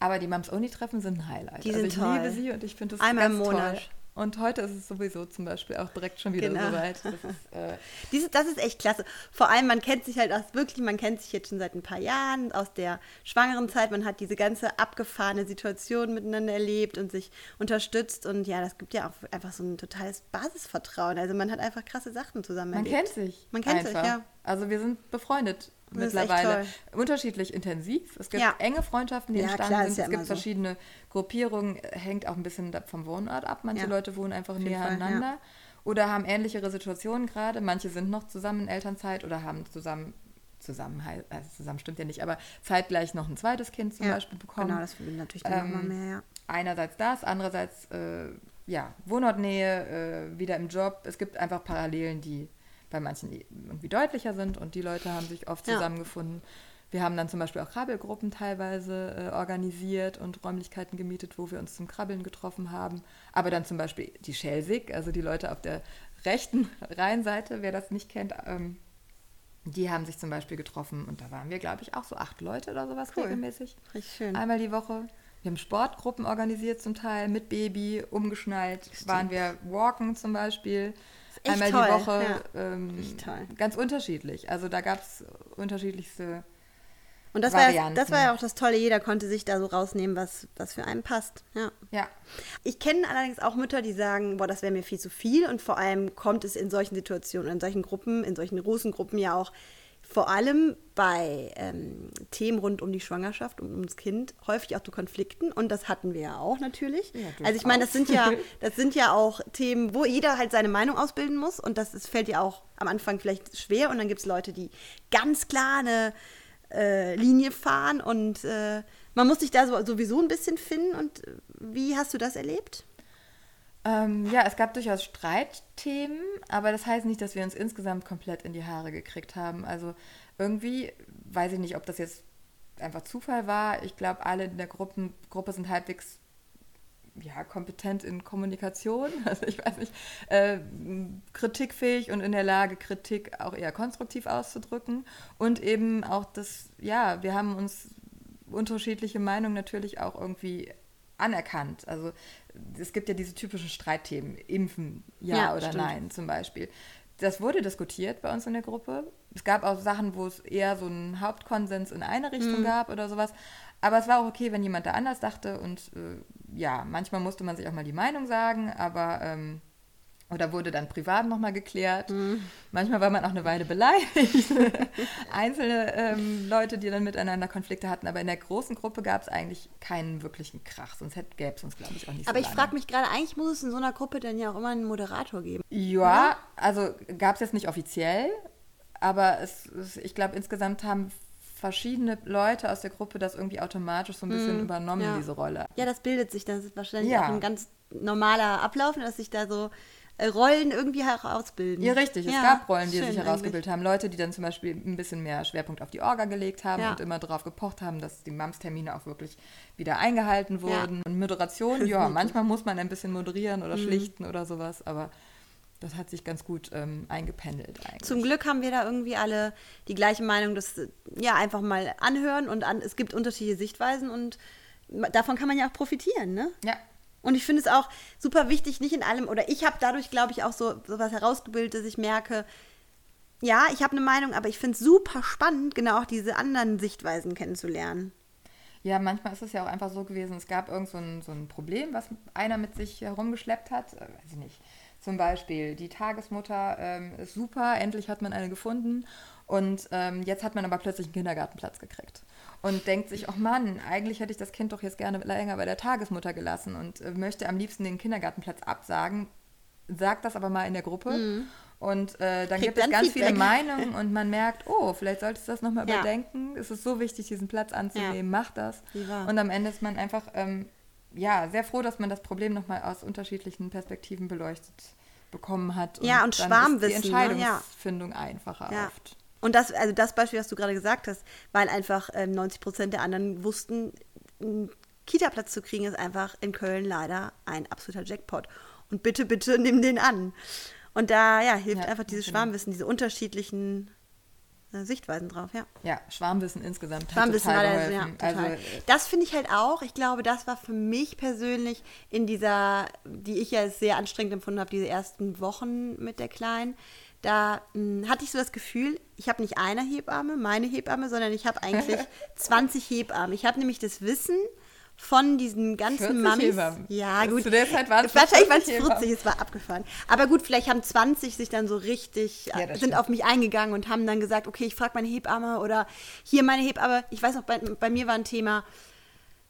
Aber die Moms Only Treffen sind ein Highlight. Die also sind ich toll. liebe sie und ich finde es Einmal ganz im Monat. toll. Und heute ist es sowieso zum Beispiel auch direkt schon wieder Genau. soweit. Das ist, äh, Diese, das ist echt klasse. Vor allem, man kennt sich halt auch wirklich, man kennt sich jetzt schon seit ein paar Jahren aus der schwangeren Zeit. Man hat diese ganze abgefahrene Situation miteinander erlebt und sich unterstützt. Und ja, das gibt ja auch einfach so ein totales Basisvertrauen. Also man hat einfach krasse Sachen zusammen Man erlebt. kennt sich. Man kennt sich, einfach. ja. Also wir sind befreundet mittlerweile. Unterschiedlich intensiv. Es gibt Ja. enge Freundschaften, die Ja, entstanden klar, sind. ja es gibt so. verschiedene Gruppierungen, hängt auch ein bisschen vom Wohnort ab. Manche. Leute wohnen einfach näher Fall, aneinander oder haben ähnlichere Situationen gerade. Manche sind noch zusammen in Elternzeit oder haben zusammen zusammen, also zusammen stimmt ja nicht, aber zeitgleich noch ein zweites Kind zum Beispiel bekommen. Genau, das verbindet natürlich dann Ähm, nochmal mehr. Einerseits das, andererseits äh, ja, Wohnortnähe, äh, wieder im Job. Es gibt einfach Parallelen, die bei manchen irgendwie deutlicher sind und die Leute haben sich oft Ja. zusammengefunden. Wir haben dann zum Beispiel auch Krabbelgruppen teilweise äh, organisiert und Räumlichkeiten gemietet, wo wir uns zum Krabbeln getroffen haben. Aber dann zum Beispiel die Schelsig, also die Leute auf der rechten Rheinseite, wer das nicht kennt, ähm, die haben sich zum Beispiel getroffen und da waren wir, glaube ich, auch so acht Leute oder sowas Cool. regelmäßig. Richtig schön. Einmal die Woche. Wir haben Sportgruppen organisiert zum Teil mit Baby, umgeschnallt. Waren wir walken zum Beispiel. Einmal toll, die Woche. ja. Ähm. Ganz unterschiedlich. Also da gab es unterschiedlichste. Und das war, ja, das war ja auch das Tolle, jeder konnte sich da so rausnehmen, was, was für einen passt. Ja. Ja, Ich kenne allerdings auch Mütter, die sagen, boah, das wäre mir viel zu viel. Und vor allem kommt es in solchen Situationen, in solchen Gruppen, in solchen großen Gruppen ja auch vor allem bei ähm, Themen rund um die Schwangerschaft und ums Kind häufig auch zu Konflikten. Und das hatten wir ja auch natürlich. Ja, also ich meine, das sind ja, das sind ja auch Themen, wo jeder halt seine Meinung ausbilden muss. Und das ist, fällt ja auch am Anfang vielleicht schwer. Und dann gibt es Leute, die ganz klar eine äh, Linie fahren. Und äh, man muss sich da so, sowieso ein bisschen finden. Und äh, wie hast du das erlebt? Ähm, ja, es gab durchaus Streitthemen, aber das heißt nicht, dass wir uns insgesamt komplett in die Haare gekriegt haben. Also irgendwie, weiß ich nicht, ob das jetzt einfach Zufall war. Ich glaube, alle in der Gruppen, Gruppe sind halbwegs ja, kompetent in Kommunikation, also ich weiß nicht, äh, kritikfähig und in der Lage, Kritik auch eher konstruktiv auszudrücken. Und eben auch das, ja, wir haben uns unterschiedliche Meinungen natürlich auch irgendwie anerkannt. Also es gibt ja diese typischen Streitthemen, Impfen, ja, Ja, oder stimmt. nein zum Beispiel. Das wurde diskutiert bei uns in der Gruppe. Es gab auch Sachen, wo es eher so einen Hauptkonsens in eine Richtung gab oder sowas. Aber es war auch okay, wenn jemand da anders dachte. Und äh, ja, manchmal musste man sich auch mal die Meinung sagen, aber ähm, oder wurde dann privat nochmal geklärt. Manchmal war man auch eine Weile beleidigt. Einzelne ähm, Leute, die dann miteinander Konflikte hatten. Aber in der großen Gruppe gab es eigentlich keinen wirklichen Krach. Sonst gäbe es uns, glaube ich, auch nicht Aber so ich lange. frage mich gerade, eigentlich muss es in so einer Gruppe dann ja auch immer einen Moderator geben. Ja, also gab es jetzt nicht offiziell, aber es, es, ich glaube, insgesamt haben verschiedene Leute aus der Gruppe das irgendwie automatisch so ein bisschen übernommen, Mhm. ja. diese Rolle. Ja, das bildet sich. Das ist wahrscheinlich Ja. auch ein ganz normaler Ablauf, dass sich da so Rollen irgendwie herausbilden. Ja, richtig. Es Ja, gab Rollen, die sich herausgebildet haben. Leute, die dann zum Beispiel ein bisschen mehr Schwerpunkt auf die Orga gelegt haben Ja. und immer darauf gepocht haben, dass die Mams-Termine auch wirklich wieder eingehalten wurden. Und Moderation, ja, manchmal muss man ein bisschen moderieren Mhm. oder schlichten oder sowas, aber das hat sich ganz gut ähm, eingependelt eigentlich. Zum Glück haben wir da irgendwie alle die gleiche Meinung, dass ja einfach mal anhören und an, es gibt unterschiedliche Sichtweisen und davon kann man ja auch profitieren, ne? Ja. Und ich finde es auch super wichtig, nicht in allem, oder ich habe dadurch, glaube ich, auch so, so was herausgebildet, dass ich merke, ja, ich habe eine Meinung, aber ich finde es super spannend, genau auch diese anderen Sichtweisen kennenzulernen. Ja, manchmal ist es ja auch einfach so gewesen, es gab irgend so ein, so ein Problem, was einer mit sich herumgeschleppt hat. Äh, weiß ich nicht. Zum Beispiel, die Tagesmutter ähm, ist super, endlich hat man eine gefunden und ähm, jetzt hat man aber plötzlich einen Kindergartenplatz gekriegt und denkt sich, oh Mann, eigentlich hätte ich das Kind doch jetzt gerne länger bei der Tagesmutter gelassen und äh, möchte am liebsten den Kindergartenplatz absagen, sagt das aber mal in der Gruppe. Mhm. Und äh, dann Kriegt gibt es ganz Feedback. viele Meinungen und man merkt, oh, vielleicht solltest du das nochmal ja. überdenken. Es ist so wichtig, diesen Platz anzunehmen, ja. mach das. Und am Ende ist man einfach ähm, ja, sehr froh, dass man das Problem nochmal aus unterschiedlichen Perspektiven beleuchtet bekommen hat. Und ja, und Schwarmwissen. Ist die Entscheidungsfindung ne? ja. einfacher ja. oft. Und das, also das Beispiel, was du gerade gesagt hast, weil einfach ähm, 90 Prozent der anderen wussten, einen Kita-Platz zu kriegen, ist einfach in Köln leider ein absoluter Jackpot. Und bitte, bitte nimm den an. Und da ja, hilft ja, einfach dieses genau. Schwarmwissen, diese unterschiedlichen Sichtweisen drauf, ja. Ja, Schwarmwissen insgesamt. Schwarmwissen hat total ja, total. Also, das finde ich halt auch. Ich glaube, das war für mich persönlich in dieser, die ich ja sehr anstrengend empfunden habe, diese ersten Wochen mit der Kleinen. Da mh, hm, hatte ich so das Gefühl, ich habe nicht eine Hebamme, meine Hebamme, sondern ich habe eigentlich 20 Hebammen. Ich habe nämlich das Wissen, von diesen ganzen Mamis. Ja, gut. Zu der Zeit waren es Wahrscheinlich waren es 40, es war abgefahren. Aber gut, vielleicht haben 20 sich dann so richtig, ja, sind stimmt. auf mich eingegangen und haben dann gesagt, okay, ich frage meine Hebamme oder hier meine Hebamme. Ich weiß noch, bei, bei mir war ein Thema,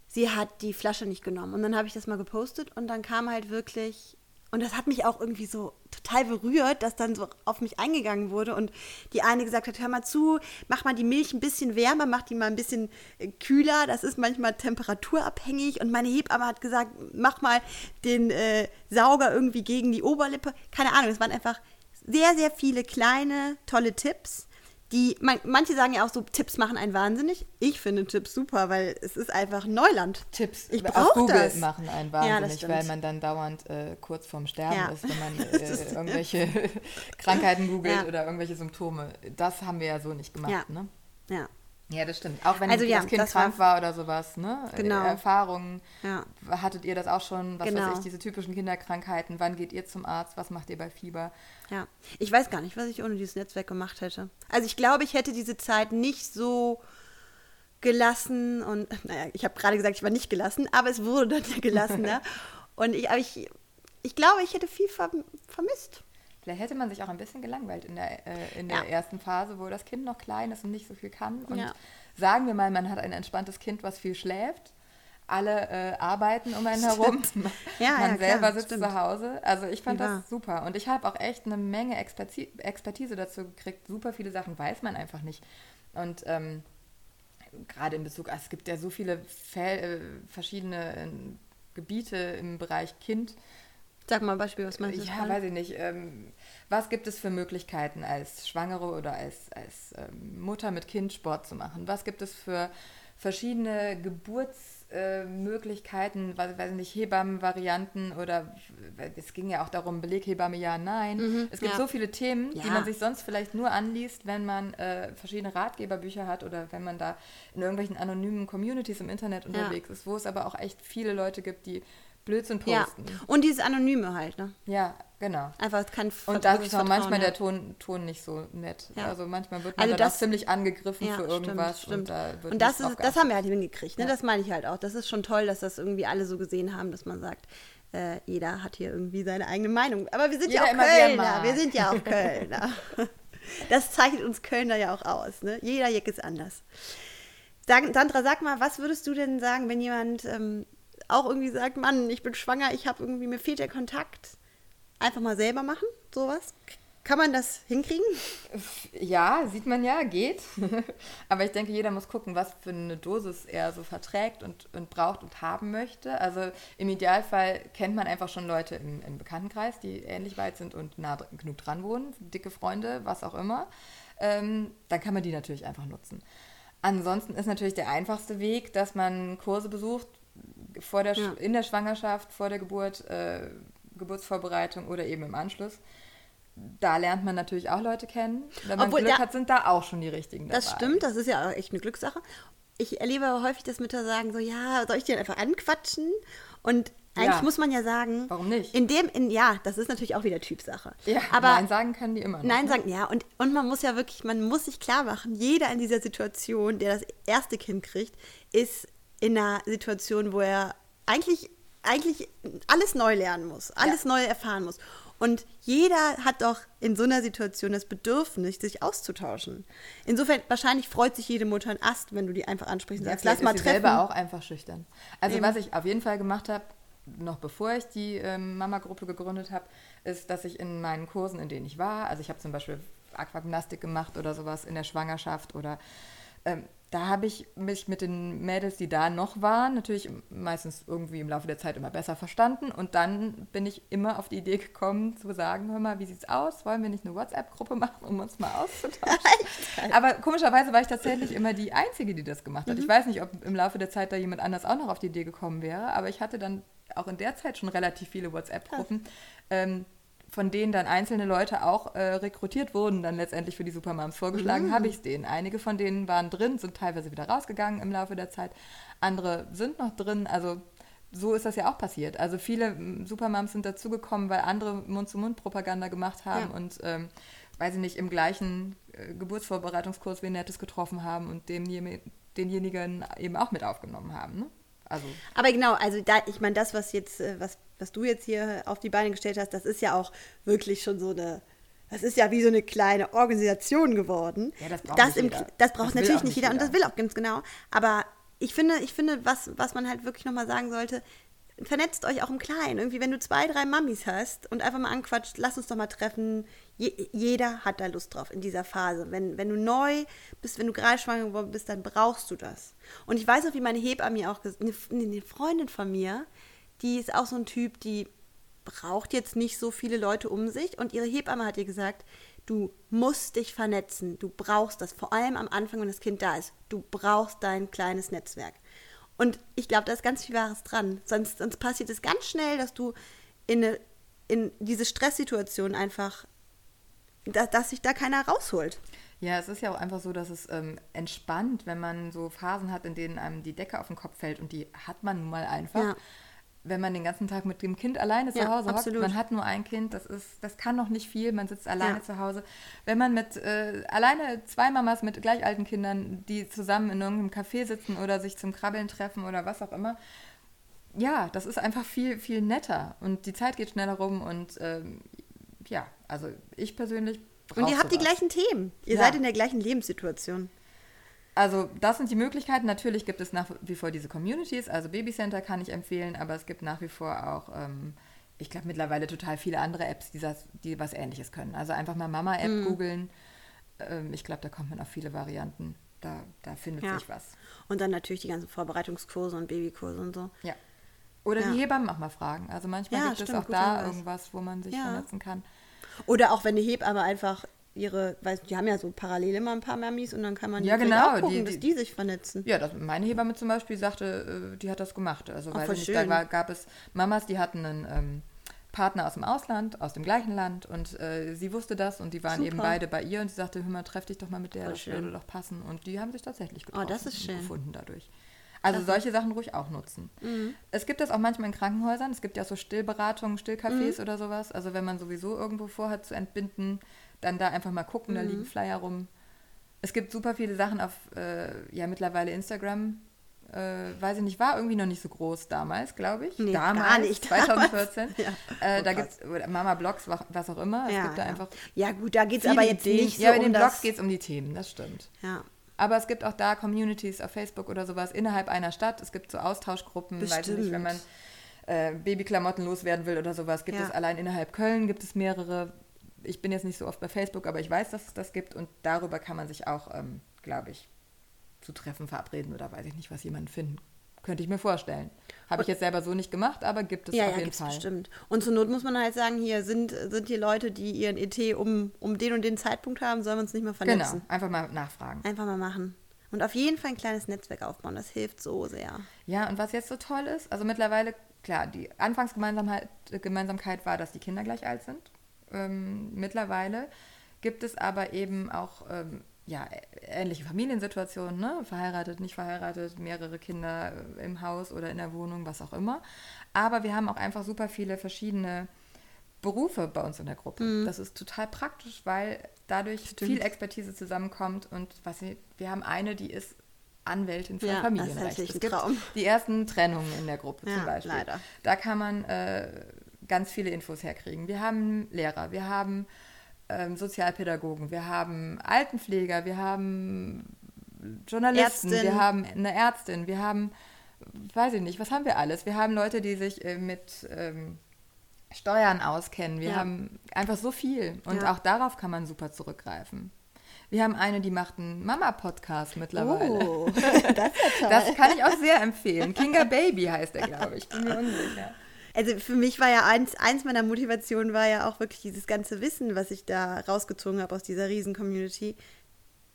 sie hat die Flasche nicht genommen. Und dann habe ich das mal gepostet und dann kam halt wirklich und das hat mich auch irgendwie so total berührt, dass dann so auf mich eingegangen wurde und die eine gesagt hat, hör mal zu, mach mal die Milch ein bisschen wärmer, mach die mal ein bisschen äh, kühler, das ist manchmal temperaturabhängig. Und meine Hebamme hat gesagt, mach mal den äh, Sauger irgendwie gegen die Oberlippe. Keine Ahnung, es waren einfach sehr, sehr viele kleine, tolle Tipps die, man, manche sagen ja auch so, Tipps machen einen wahnsinnig. Ich finde Tipps super, weil es ist einfach Neuland. Tipps ich auf Google das. machen einen wahnsinnig, ja, weil man dann dauernd äh, kurz vorm Sterben ja. ist, wenn man äh, irgendwelche Krankheiten googelt ja. oder irgendwelche Symptome. Das haben wir ja so nicht gemacht, ne? Ja. Ja, das stimmt. Auch wenn also, das Kind das krank war, war, oder sowas, ne? Genau. Erfahrungen. Ja. Hattet ihr das auch schon? Was genau. weiß ich, diese typischen Kinderkrankheiten. Wann geht ihr zum Arzt? Was macht ihr bei Fieber? Ja. Ich weiß gar nicht, was ich ohne dieses Netzwerk gemacht hätte. Also ich glaube, ich hätte diese Zeit nicht so gelassen und, naja, ich habe gerade gesagt, ich war nicht gelassen, aber es wurde dann ja gelassen, ne? Und ich, aber ich, ich glaube, ich hätte viel vermisst. Vielleicht hätte man sich auch ein bisschen gelangweilt in der, äh, in der ja. ersten Phase, wo das Kind noch klein ist und nicht so viel kann. Und ja. sagen wir mal, man hat ein entspanntes Kind, was viel schläft. Alle äh, arbeiten um einen herum. ja, man selber klar, sitzt stimmt. zu Hause. Also ich fand das super. Und ich habe auch echt eine Menge Expertise, Expertise dazu gekriegt. Super viele Sachen weiß man einfach nicht. Und ähm, gerade in Bezug, es gibt ja so viele Fel äh, verschiedene äh, Gebiete im Bereich Kind Sag mal ein Beispiel, was meinst du? Ja, weiß ich nicht. Ähm, was gibt es für Möglichkeiten als Schwangere oder als, als ähm, Mutter mit Kind Sport zu machen? Was gibt es für verschiedene Geburtsmöglichkeiten, äh, weiß, weiß nicht, Hebammenvarianten oder es ging ja auch darum, Beleghebamme ja, nein. Mhm, es gibt ja. so viele Themen, ja. die man sich sonst vielleicht nur anliest, wenn man äh, verschiedene Ratgeberbücher hat oder wenn man da in irgendwelchen anonymen Communities im Internet unterwegs ja. ist, wo es aber auch echt viele Leute gibt, die Blödsinn posten. Ja. Und dieses Anonyme halt, ne? Ja, genau. Einfach kein Und da ist auch manchmal ja. der Ton, Ton nicht so nett. Ja. Also manchmal wird man also das, ziemlich angegriffen ja, für irgendwas. Stimmt, stimmt. Und, und das, ist, das haben wir halt hingekriegt, ne? Das meine ich halt auch. Das ist schon toll, dass das irgendwie alle so gesehen haben, dass man sagt, äh, jeder hat hier irgendwie seine eigene Meinung. Aber wir sind jeder ja auch Kölner. Wir sind ja auch Kölner. das zeichnet uns Kölner ja auch aus. Ne? Jeder Jeck ist anders. Sandra, sag mal, was würdest du denn sagen, wenn jemand ähm, auch irgendwie sagt, Mann, ich bin schwanger, ich habe irgendwie, mir fehlt der Kontakt. Einfach mal selber machen, sowas. Kann man das hinkriegen? Ja, sieht man ja, geht. Aber ich denke, jeder muss gucken, was für eine Dosis er so verträgt und, und braucht und haben möchte. Also im Idealfall kennt man einfach schon Leute im, im Bekanntenkreis, die ähnlich weit sind und nah genug dran wohnen, dicke Freunde, was auch immer. Ähm, dann kann man die natürlich einfach nutzen. Ansonsten ist natürlich der einfachste Weg, dass man Kurse besucht, vor der, ja. in der Schwangerschaft, vor der Geburt, äh, Geburtsvorbereitung oder eben im Anschluss. da lernt man natürlich auch Leute kennen. Wenn man Obwohl, Glück hat, sind da auch schon die richtigen dabei. Das stimmt, das ist ja auch echt eine Glückssache. Ich erlebe aber häufig, dass Mütter sagen so, ja, soll ich den einfach anquatschen? Und eigentlich Ja. muss man ja sagen, Warum nicht? In dem, in, ja, das ist natürlich auch wieder Typsache. Ja, aber Nein sagen können die immer noch. Nein ne? sagen, ja. Und, und man muss ja wirklich, man muss sich klar machen, jeder in dieser Situation, der das erste Kind kriegt, ist in einer Situation, wo er eigentlich, eigentlich alles neu lernen muss, alles neu erfahren muss. Und jeder hat doch in so einer Situation das Bedürfnis, sich auszutauschen. Insofern, wahrscheinlich freut sich jede Mutter ein Ast, wenn du die einfach ansprichst und Ja, sagst, lass mal ist treffen. selber auch einfach schüchtern. Also Eben. was ich auf jeden Fall gemacht habe, noch bevor ich die ähm, Mama-Gruppe gegründet habe, ist, dass ich in meinen Kursen, in denen ich war, also ich habe zum Beispiel Aquagymnastik gemacht oder sowas in der Schwangerschaft oder ähm, da habe ich mich mit den Mädels, die da noch waren, natürlich meistens irgendwie im Laufe der Zeit immer besser verstanden. Und dann bin ich immer auf die Idee gekommen, zu sagen, hör mal, wie sieht's aus? Wollen wir nicht eine WhatsApp-Gruppe machen, um uns mal auszutauschen? Aber komischerweise war ich tatsächlich immer die Einzige, die das gemacht hat. Ich weiß nicht, ob im Laufe der Zeit da jemand anders auch noch auf die Idee gekommen wäre, aber ich hatte dann auch in der Zeit schon relativ viele WhatsApp-Gruppen. Ähm, von denen dann einzelne Leute auch äh, rekrutiert wurden, dann letztendlich für die Supermoms vorgeschlagen, habe ich es denen. Einige von denen waren drin, sind teilweise wieder rausgegangen im Laufe der Zeit. Andere sind noch drin. Also so ist das ja auch passiert. Also viele Supermoms sind dazugekommen, weil andere Mund-zu-Mund-Propaganda gemacht haben Ja. und, ähm, weiß ich nicht, im gleichen äh, Geburtsvorbereitungskurs wie Nettes getroffen haben und demjenigen, denjenigen eben auch mit aufgenommen haben. Ne? Also Aber genau, also da, ich meine, das, was jetzt, äh, was, was du jetzt hier auf die Beine gestellt hast, das ist ja auch wirklich schon so eine, das ist ja wie so eine kleine Organisation geworden. Ja, das braucht das im, jeder. Das braucht Das natürlich nicht nicht jeder, und jeder. das will auch ganz genau. Aber ich finde, ich finde, was, was man halt wirklich nochmal sagen sollte, vernetzt euch auch im Kleinen. Irgendwie, wenn du zwei, drei Mamis hast und einfach mal anquatscht, lass uns doch mal treffen. Je, jeder hat da Lust drauf in dieser Phase. Wenn, wenn du neu bist, wenn du gerade schwanger geworden bist, dann brauchst du das. Und ich weiß auch, wie meine Hebamme mir auch gesagt eine, eine Freundin von mir, die ist auch so ein Typ, die braucht jetzt nicht so viele Leute um sich. Und ihre Hebamme hat ihr gesagt, du musst dich vernetzen. Du brauchst das. Vor allem am Anfang, wenn das Kind da ist. Du brauchst dein kleines Netzwerk. Und ich glaube, da ist ganz viel Wahres dran. Sonst, sonst passiert es ganz schnell, dass du in, eine, in diese Stresssituation einfach, dass, dass sich da keiner rausholt. Ja, es ist ja auch einfach so, dass es ähm, entspannt, wenn man so Phasen hat, in denen einem die Decke auf den Kopf fällt und die hat man nun mal einfach. Ja. Wenn man den ganzen Tag mit dem Kind alleine zu Ja, Hause hockt, absolut. man hat nur ein Kind, das ist, das kann noch nicht viel, man sitzt alleine Ja. zu Hause. Wenn man mit äh, alleine zwei Mamas mit gleich alten Kindern, die zusammen in irgendeinem Café sitzen oder sich zum Krabbeln treffen oder was auch immer, ja, das ist einfach viel, viel netter und die Zeit geht schneller rum und ähm, ja, also ich persönlich Und ihr habt die sowas. gleichen Themen. Ihr Ja. seid in der gleichen Lebenssituation. Also das sind die Möglichkeiten. Natürlich gibt es nach wie vor diese Communities. Also Babycenter kann ich empfehlen, aber es gibt nach wie vor auch, ähm, ich glaube mittlerweile total viele andere Apps, die, das, die was Ähnliches können. Also einfach mal Mama-App Mhm. googeln. Ähm, ich glaube, da kommt man auf viele Varianten. Da, da findet Ja. sich was. Und dann natürlich die ganzen Vorbereitungskurse und Babykurse und so. Ja. Oder Ja. die Hebammen auch mal fragen. Also manchmal Ja, gibt stimmt, es auch da Hinweis. irgendwas, wo man sich Ja. vernetzen kann. Oder auch wenn die Hebamme einfach ihre, weiß, die haben ja so parallel immer ein paar Mamis und dann kann man Ja, genau, auch gucken, die- dass die- die sich vernetzen. Ja, das, meine Hebamme zum Beispiel sagte, äh, die hat das gemacht. Also nicht, da war, gab es Mamas, die hatten einen ähm, Partner aus dem Ausland, aus dem gleichen Land und äh, sie wusste das und die waren eben Super. beide bei ihr und sie sagte, hör mal, treff dich doch mal mit der, Voll das schön. würde doch passen. Und die haben sich tatsächlich getroffen Oh, das ist schön. gefunden dadurch. Also solche Sachen ruhig auch nutzen. Mhm. Es gibt das auch manchmal in Krankenhäusern. Es gibt ja so Stillberatungen, Stillcafés Mhm. oder sowas. Also wenn man sowieso irgendwo vorhat zu entbinden, dann da einfach mal gucken, Mhm. da liegen Flyer rum. Es gibt super viele Sachen auf, äh, ja mittlerweile Instagram. Äh, weiß ich nicht, war irgendwie noch nicht so groß damals, glaube ich. Nee, damals, gar nicht. 2014. Ja. Äh, Oh, da gibt es Mama Blogs, wa- was auch immer. Es ja, gibt da ja. einfach ja, gut, da geht es aber jetzt Ideen. nicht so Ja, aber in um den Blogs das. geht es um die Themen, das stimmt. Ja. Aber es gibt auch da Communities auf Facebook oder sowas innerhalb einer Stadt. Es gibt so Austauschgruppen, weiß ich nicht, wenn man äh, Babyklamotten loswerden will oder sowas, gibt Ja. es allein innerhalb Köln gibt es mehrere. Ich bin jetzt nicht so oft bei Facebook, aber ich weiß, dass es das gibt und darüber kann man sich auch, ähm, glaube ich, zu Treffen verabreden oder weiß ich nicht, was jemanden finden. Könnte ich mir vorstellen. Habe ich jetzt selber so nicht gemacht, aber gibt es Ja, auf ja, jeden Fall. bestimmt. Und zur Not muss man halt sagen, hier sind, sind hier Leute, die ihren ET um, um den und den Zeitpunkt haben, sollen wir uns nicht mehr Genau, vernetzen. einfach mal nachfragen. Einfach mal machen. Und auf jeden Fall ein kleines Netzwerk aufbauen, das hilft so sehr. Ja, und was jetzt so toll ist, also mittlerweile, klar, die Anfangsgemeinsamkeit Gemeinsamkeit war, dass die Kinder gleich alt sind. ähm, mittlerweile. Gibt es aber eben auch ähm, ja, ähnliche Familiensituationen, ne? verheiratet, nicht verheiratet, mehrere Kinder im Haus oder in der Wohnung, was auch immer. Aber wir haben auch einfach super viele verschiedene Berufe bei uns in der Gruppe. Mhm. Das ist total praktisch, weil dadurch Stimmt. viel Expertise zusammenkommt und was wir, wir haben eine, die ist Anwältin für ja, Familienrecht. Das ist Traum. die ersten Trennungen in der Gruppe ja, zum Beispiel. Leider. Da kann man äh, ganz viele Infos herkriegen. Wir haben Lehrer, wir haben ähm, Sozialpädagogen, wir haben Altenpfleger, wir haben Journalisten, Ärztin. wir haben eine Ärztin, wir haben, weiß ich nicht, was haben wir alles? Wir haben Leute, die sich äh, mit ähm, Steuern auskennen. Wir ja. haben einfach so viel und ja. auch darauf kann man super zurückgreifen. Wir haben eine, die macht einen Mama-Podcast mittlerweile. Oh, das, ist ja toll. das kann ich auch sehr empfehlen. Kinga Baby heißt er, glaube ich. Bin mir unsicher. Also für mich war ja eins, eins meiner Motivationen war ja auch wirklich dieses ganze Wissen, was ich da rausgezogen habe aus dieser Riesen-Community.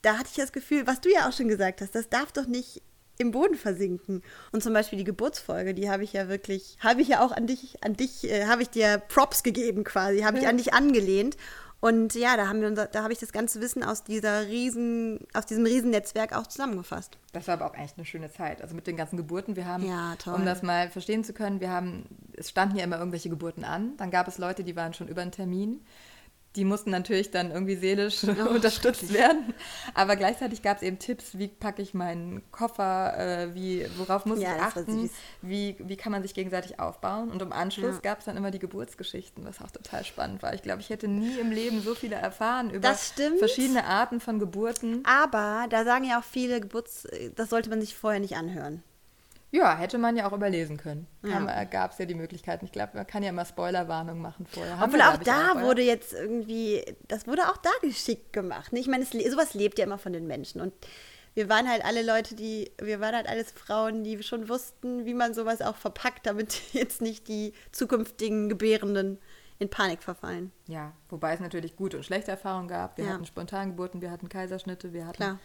Da hatte ich das Gefühl, was du ja auch schon gesagt hast, das darf doch nicht im Boden versinken. Und zum Beispiel die Geburtsfolge, die habe ich ja wirklich, habe ich ja auch an dich, an dich, äh, habe ich dir Props gegeben quasi, habe ich an dich angelehnt. Und ja, da haben wir unser, da habe ich das ganze Wissen aus dieser riesen, aus diesem Riesennetzwerk auch zusammengefasst. Das war aber auch echt eine schöne Zeit. Also mit den ganzen Geburten, wir haben, ja, um das mal verstehen zu können, wir haben, es standen ja immer irgendwelche Geburten an. Dann gab es Leute, die waren schon über einen Termin die mussten natürlich dann irgendwie seelisch oh, unterstützt werden. Aber gleichzeitig gab es eben Tipps, wie packe ich meinen Koffer, äh, wie, worauf muss ja, ich achten, wie, wie kann man sich gegenseitig aufbauen. Und im Anschluss ja. gab es dann immer die Geburtsgeschichten, was auch total spannend war. Ich glaube, ich hätte nie im Leben so viele erfahren über verschiedene Arten von Geburten. Aber da sagen ja auch viele Geburts, das sollte man sich vorher nicht anhören. Ja, hätte man ja auch überlesen können. Ja. Äh, Gab es ja die Möglichkeiten. Ich glaube, man kann ja immer Spoilerwarnung machen vorher. Obwohl auch da auch, wurde jetzt irgendwie, das wurde auch da geschickt gemacht. Ich meine, sowas lebt ja immer von den Menschen. Und wir waren halt alle Leute, die, wir waren halt alles Frauen, die schon wussten, wie man sowas auch verpackt, damit jetzt nicht die zukünftigen Gebärenden in Panik verfallen. Ja, wobei es natürlich gute und schlechte Erfahrungen gab. Wir ja. hatten Spontangeburten, wir hatten Kaiserschnitte, wir hatten Klar.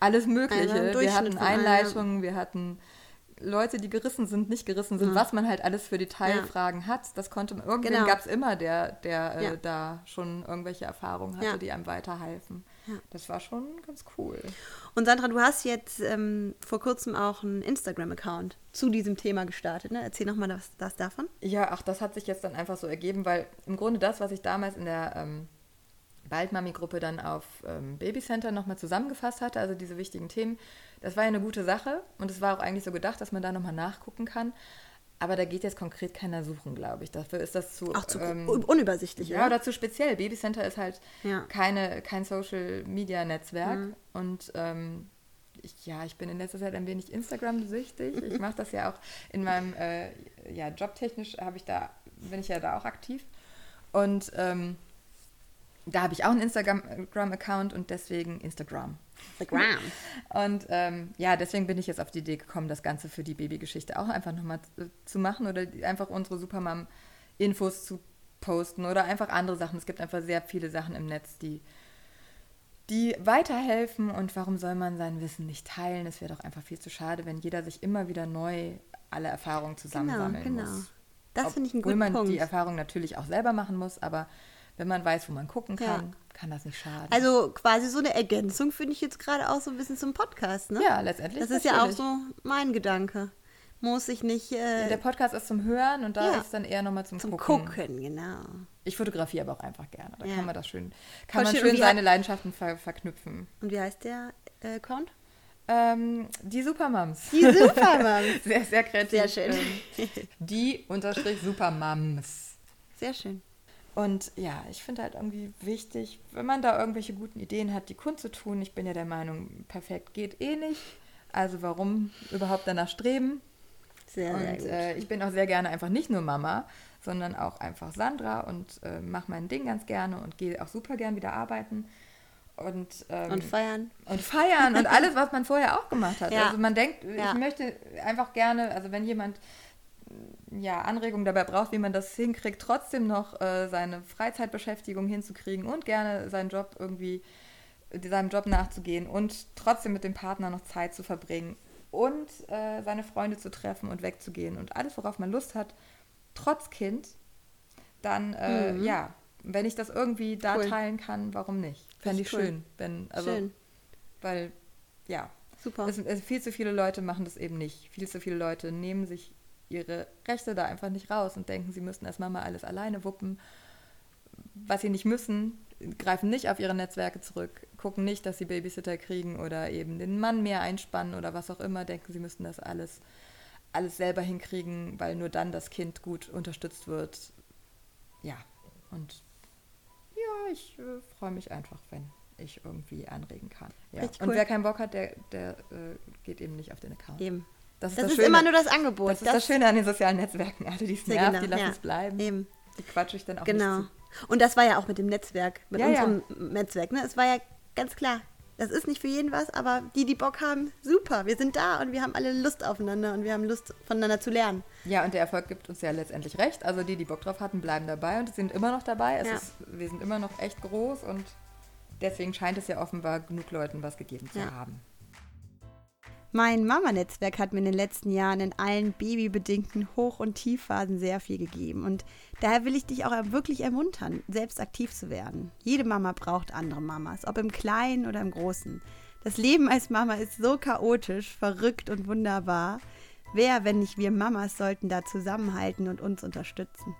alles Mögliche. Also wir hatten Einleitungen, wir hatten Leute, die gerissen sind, nicht gerissen sind, mhm. was man halt alles für Detailfragen ja. hat. Das konnte man, irgendwen genau. gab es immer, der, der äh, ja. äh, da schon irgendwelche Erfahrungen hatte, ja. die einem weiterhelfen. Das war schon ganz cool. Und Sandra, du hast jetzt ähm, vor kurzem auch einen Instagram-Account zu diesem Thema gestartet. Ne? Erzähl nochmal was, das davon. Ja, ach, das hat sich jetzt dann einfach so ergeben, weil im Grunde das, was ich damals in der ähm, Baldmami-Gruppe dann auf ähm, Babycenter nochmal zusammengefasst hatte, also diese wichtigen Themen, das war ja eine gute Sache und es war auch eigentlich so gedacht, dass man da nochmal nachgucken kann. Aber da geht jetzt konkret keiner suchen, glaube ich. Dafür ist das zu, Auch zu ähm, unübersichtlich. Ja, oder zu speziell. Babycenter ist halt ja. keine, kein Social-Media-Netzwerk. Mhm. Und ähm, ich, ja, ich bin in letzter Zeit ein wenig Instagram-süchtig. Ich mache das ja auch in meinem, äh, ja, jobtechnisch habe ich da, bin ich ja da auch aktiv. Und ähm, da habe ich auch einen Instagram-Account und deswegen Instagram. Instagram. Und ähm, ja, deswegen bin ich jetzt auf die Idee gekommen, das Ganze für die Babygeschichte auch einfach nochmal zu, zu machen oder einfach unsere Supermam-Infos zu posten oder einfach andere Sachen. Es gibt einfach sehr viele Sachen im Netz, die, die weiterhelfen und warum soll man sein Wissen nicht teilen? Es wäre doch einfach viel zu schade, wenn jeder sich immer wieder neu alle Erfahrungen zusammensammeln genau, genau. muss. Das finde ich einen guten Punkt. Obwohl man die Erfahrung natürlich auch selber machen muss, aber wenn man weiß, wo man gucken kann, ja. kann das nicht schaden. Also quasi so eine Ergänzung finde ich jetzt gerade auch so ein bisschen zum Podcast, ne? Ja, letztendlich. Das ist natürlich. ja auch so mein Gedanke. Muss ich nicht. Äh, ja, der Podcast ist zum Hören und da ja, ist dann eher nochmal zum, zum Gucken. Gucken, genau. Ich fotografiere aber auch einfach gerne. Da kann man das schön, kann man schön, schön seine Leidenschaften ver verknüpfen. Und wie heißt der äh, Account? Ähm, die Supermams. Die Supermams. sehr, sehr kreativ. Sehr schön. Ähm, die unterstrich Supermams. Sehr schön. Und ja, ich finde halt irgendwie wichtig, wenn man da irgendwelche guten Ideen hat, die kundzutun. Ich bin ja der Meinung, perfekt geht eh nicht. Also warum überhaupt danach streben? Sehr, sehr und gut. Äh, ich bin auch sehr gerne einfach nicht nur Mama, sondern auch einfach Sandra und äh, mache mein Ding ganz gerne und gehe auch super gern wieder arbeiten. Und, ähm, und feiern. Und feiern und alles, was man vorher auch gemacht hat. Ja. Also man denkt, ja. ich möchte einfach gerne, also wenn jemand ja, Anregungen dabei braucht, wie man das hinkriegt, trotzdem noch äh, seine Freizeitbeschäftigung hinzukriegen und gerne seinen Job irgendwie, seinem Job nachzugehen und trotzdem mit dem Partner noch Zeit zu verbringen und äh, seine Freunde zu treffen und wegzugehen und alles, worauf man Lust hat, trotz Kind, dann äh, mhm. ja, wenn ich das irgendwie da Cool. teilen kann, warum nicht? Fände ich cool. schön. Wenn, also, Schön. Weil, ja, Super. es, es, viel zu viele Leute machen das eben nicht. Viel zu viele Leute nehmen sich ihre Rechte da einfach nicht raus und denken, sie müssten als Mama alles alleine wuppen. Was sie nicht müssen, greifen nicht auf ihre Netzwerke zurück, gucken nicht, dass sie Babysitter kriegen oder eben den Mann mehr einspannen oder was auch immer, denken, sie müssten das alles, alles selber hinkriegen, weil nur dann das Kind gut unterstützt wird. Ja, und ja, ich äh, freue mich einfach, wenn ich irgendwie anregen kann. Ja. Und cool. wer keinen Bock hat, der, der äh, geht eben nicht auf den Account. Eben. Das ist Das, das, ist Schöne. immer nur das Angebot. das ist das Schöne an den sozialen Netzwerken. Alle, die es nervt, genau, die lassen ja. es bleiben. Eben. Die quatsche ich dann auch Genau. Und das war ja auch mit dem Netzwerk, mit Ja, ja. unserem Netzwerk. Ne? Es war ja ganz klar, das ist nicht für jeden was, aber die, die Bock haben, super, wir sind da und wir haben alle Lust aufeinander und wir haben Lust, voneinander zu lernen. Ja, und der Erfolg gibt uns ja letztendlich recht. Also die, die Bock drauf hatten, bleiben dabei und sind immer noch dabei. Es Ja. ist, wir sind immer noch echt groß und deswegen scheint es ja offenbar genug Leuten was gegeben zu Ja. haben. Mein Mama-Netzwerk hat mir in den letzten Jahren in allen babybedingten Hoch- und Tiefphasen sehr viel gegeben. Und daher will ich dich auch wirklich ermuntern, selbst aktiv zu werden. Jede Mama braucht andere Mamas, ob im Kleinen oder im Großen. Das Leben als Mama ist so chaotisch, verrückt und wunderbar. Wer, wenn nicht wir Mamas, sollten da zusammenhalten und uns unterstützen.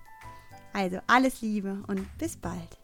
Also alles Liebe und bis bald.